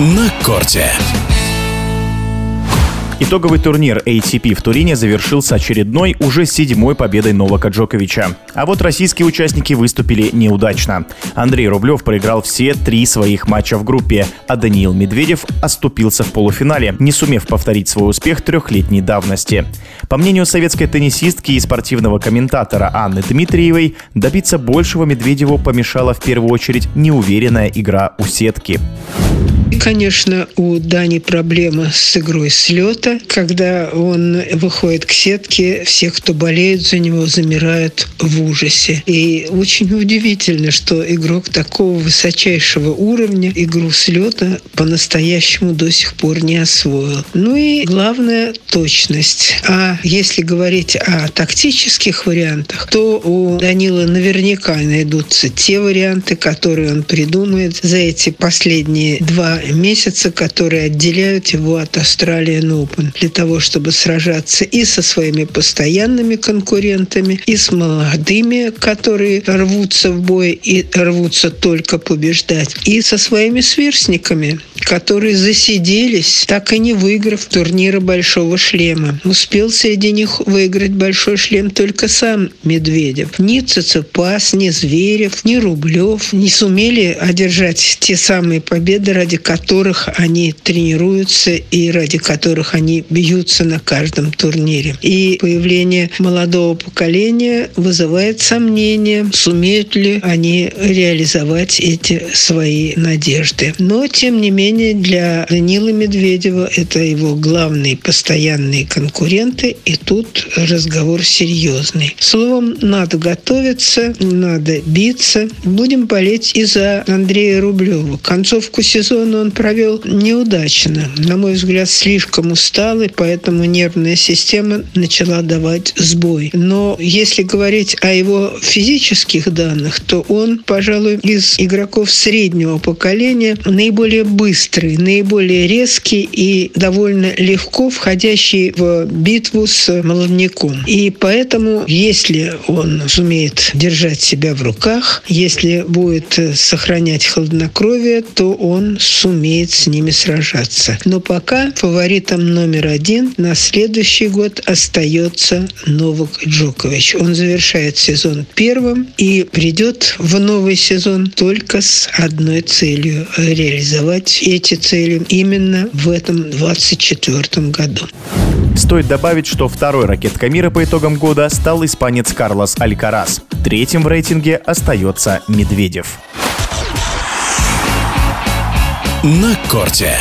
на корте. Итоговый турнир ATP в Турине завершился очередной, уже седьмой победой Новака Джоковича. А вот российские участники выступили неудачно. Андрей Рублев проиграл все три своих матча в группе, а Даниил Медведев оступился в полуфинале, не сумев повторить свой успех трехлетней давности. По мнению советской теннисистки и спортивного комментатора Анны Дмитриевой, добиться большего Медведеву помешала в первую очередь неуверенная игра у сетки. Конечно, у Дани проблема с игрой слета. Когда он выходит к сетке, все, кто болеет за него, замирают в ужасе. И очень удивительно, что игрок такого высочайшего уровня игру слета по-настоящему до сих пор не освоил. Ну и главное – точность. А если говорить о тактических вариантах, то у Данила наверняка найдутся те варианты, которые он придумает за эти последние два месяца, которые отделяют его от Australian Open для того, чтобы сражаться и со своими постоянными конкурентами, и с молодыми, которые рвутся в бой и рвутся только побеждать, и со своими сверстниками, которые засиделись, так и не выиграв турнира «Большого шлема». Успел среди них выиграть «Большой шлем» только сам Медведев. Ни Цицепас, ни Зверев, ни Рублев не сумели одержать те самые победы, ради которых они тренируются и ради которых они бьются на каждом турнире. И появление молодого поколения вызывает сомнения, сумеют ли они реализовать эти свои надежды. Но, тем не менее, для Данила Медведева это его главные постоянные конкуренты, и тут разговор серьезный. Словом, надо готовиться, надо биться. Будем болеть и за Андрея Рублева. Концовку сезона он провел неудачно. На мой взгляд, слишком устал, и поэтому нервная система начала давать сбой. Но если говорить о его физических данных, то он, пожалуй, из игроков среднего поколения наиболее быстрый, наиболее резкий и довольно легко входящий в битву с молодняком. И поэтому, если он сумеет держать себя в руках, если будет сохранять хладнокровие, то он сумеет с ними сражаться. Но пока фаворитом номер один на следующий год остается Новак Джокович. Он завершает сезон первым и придет в новый сезон только с одной целью – реализовать эти цели именно в этом 24 году. Стоит добавить, что второй ракетка мира по итогам года стал испанец Карлос Алькарас. Третьим в рейтинге остается Медведев. на корте.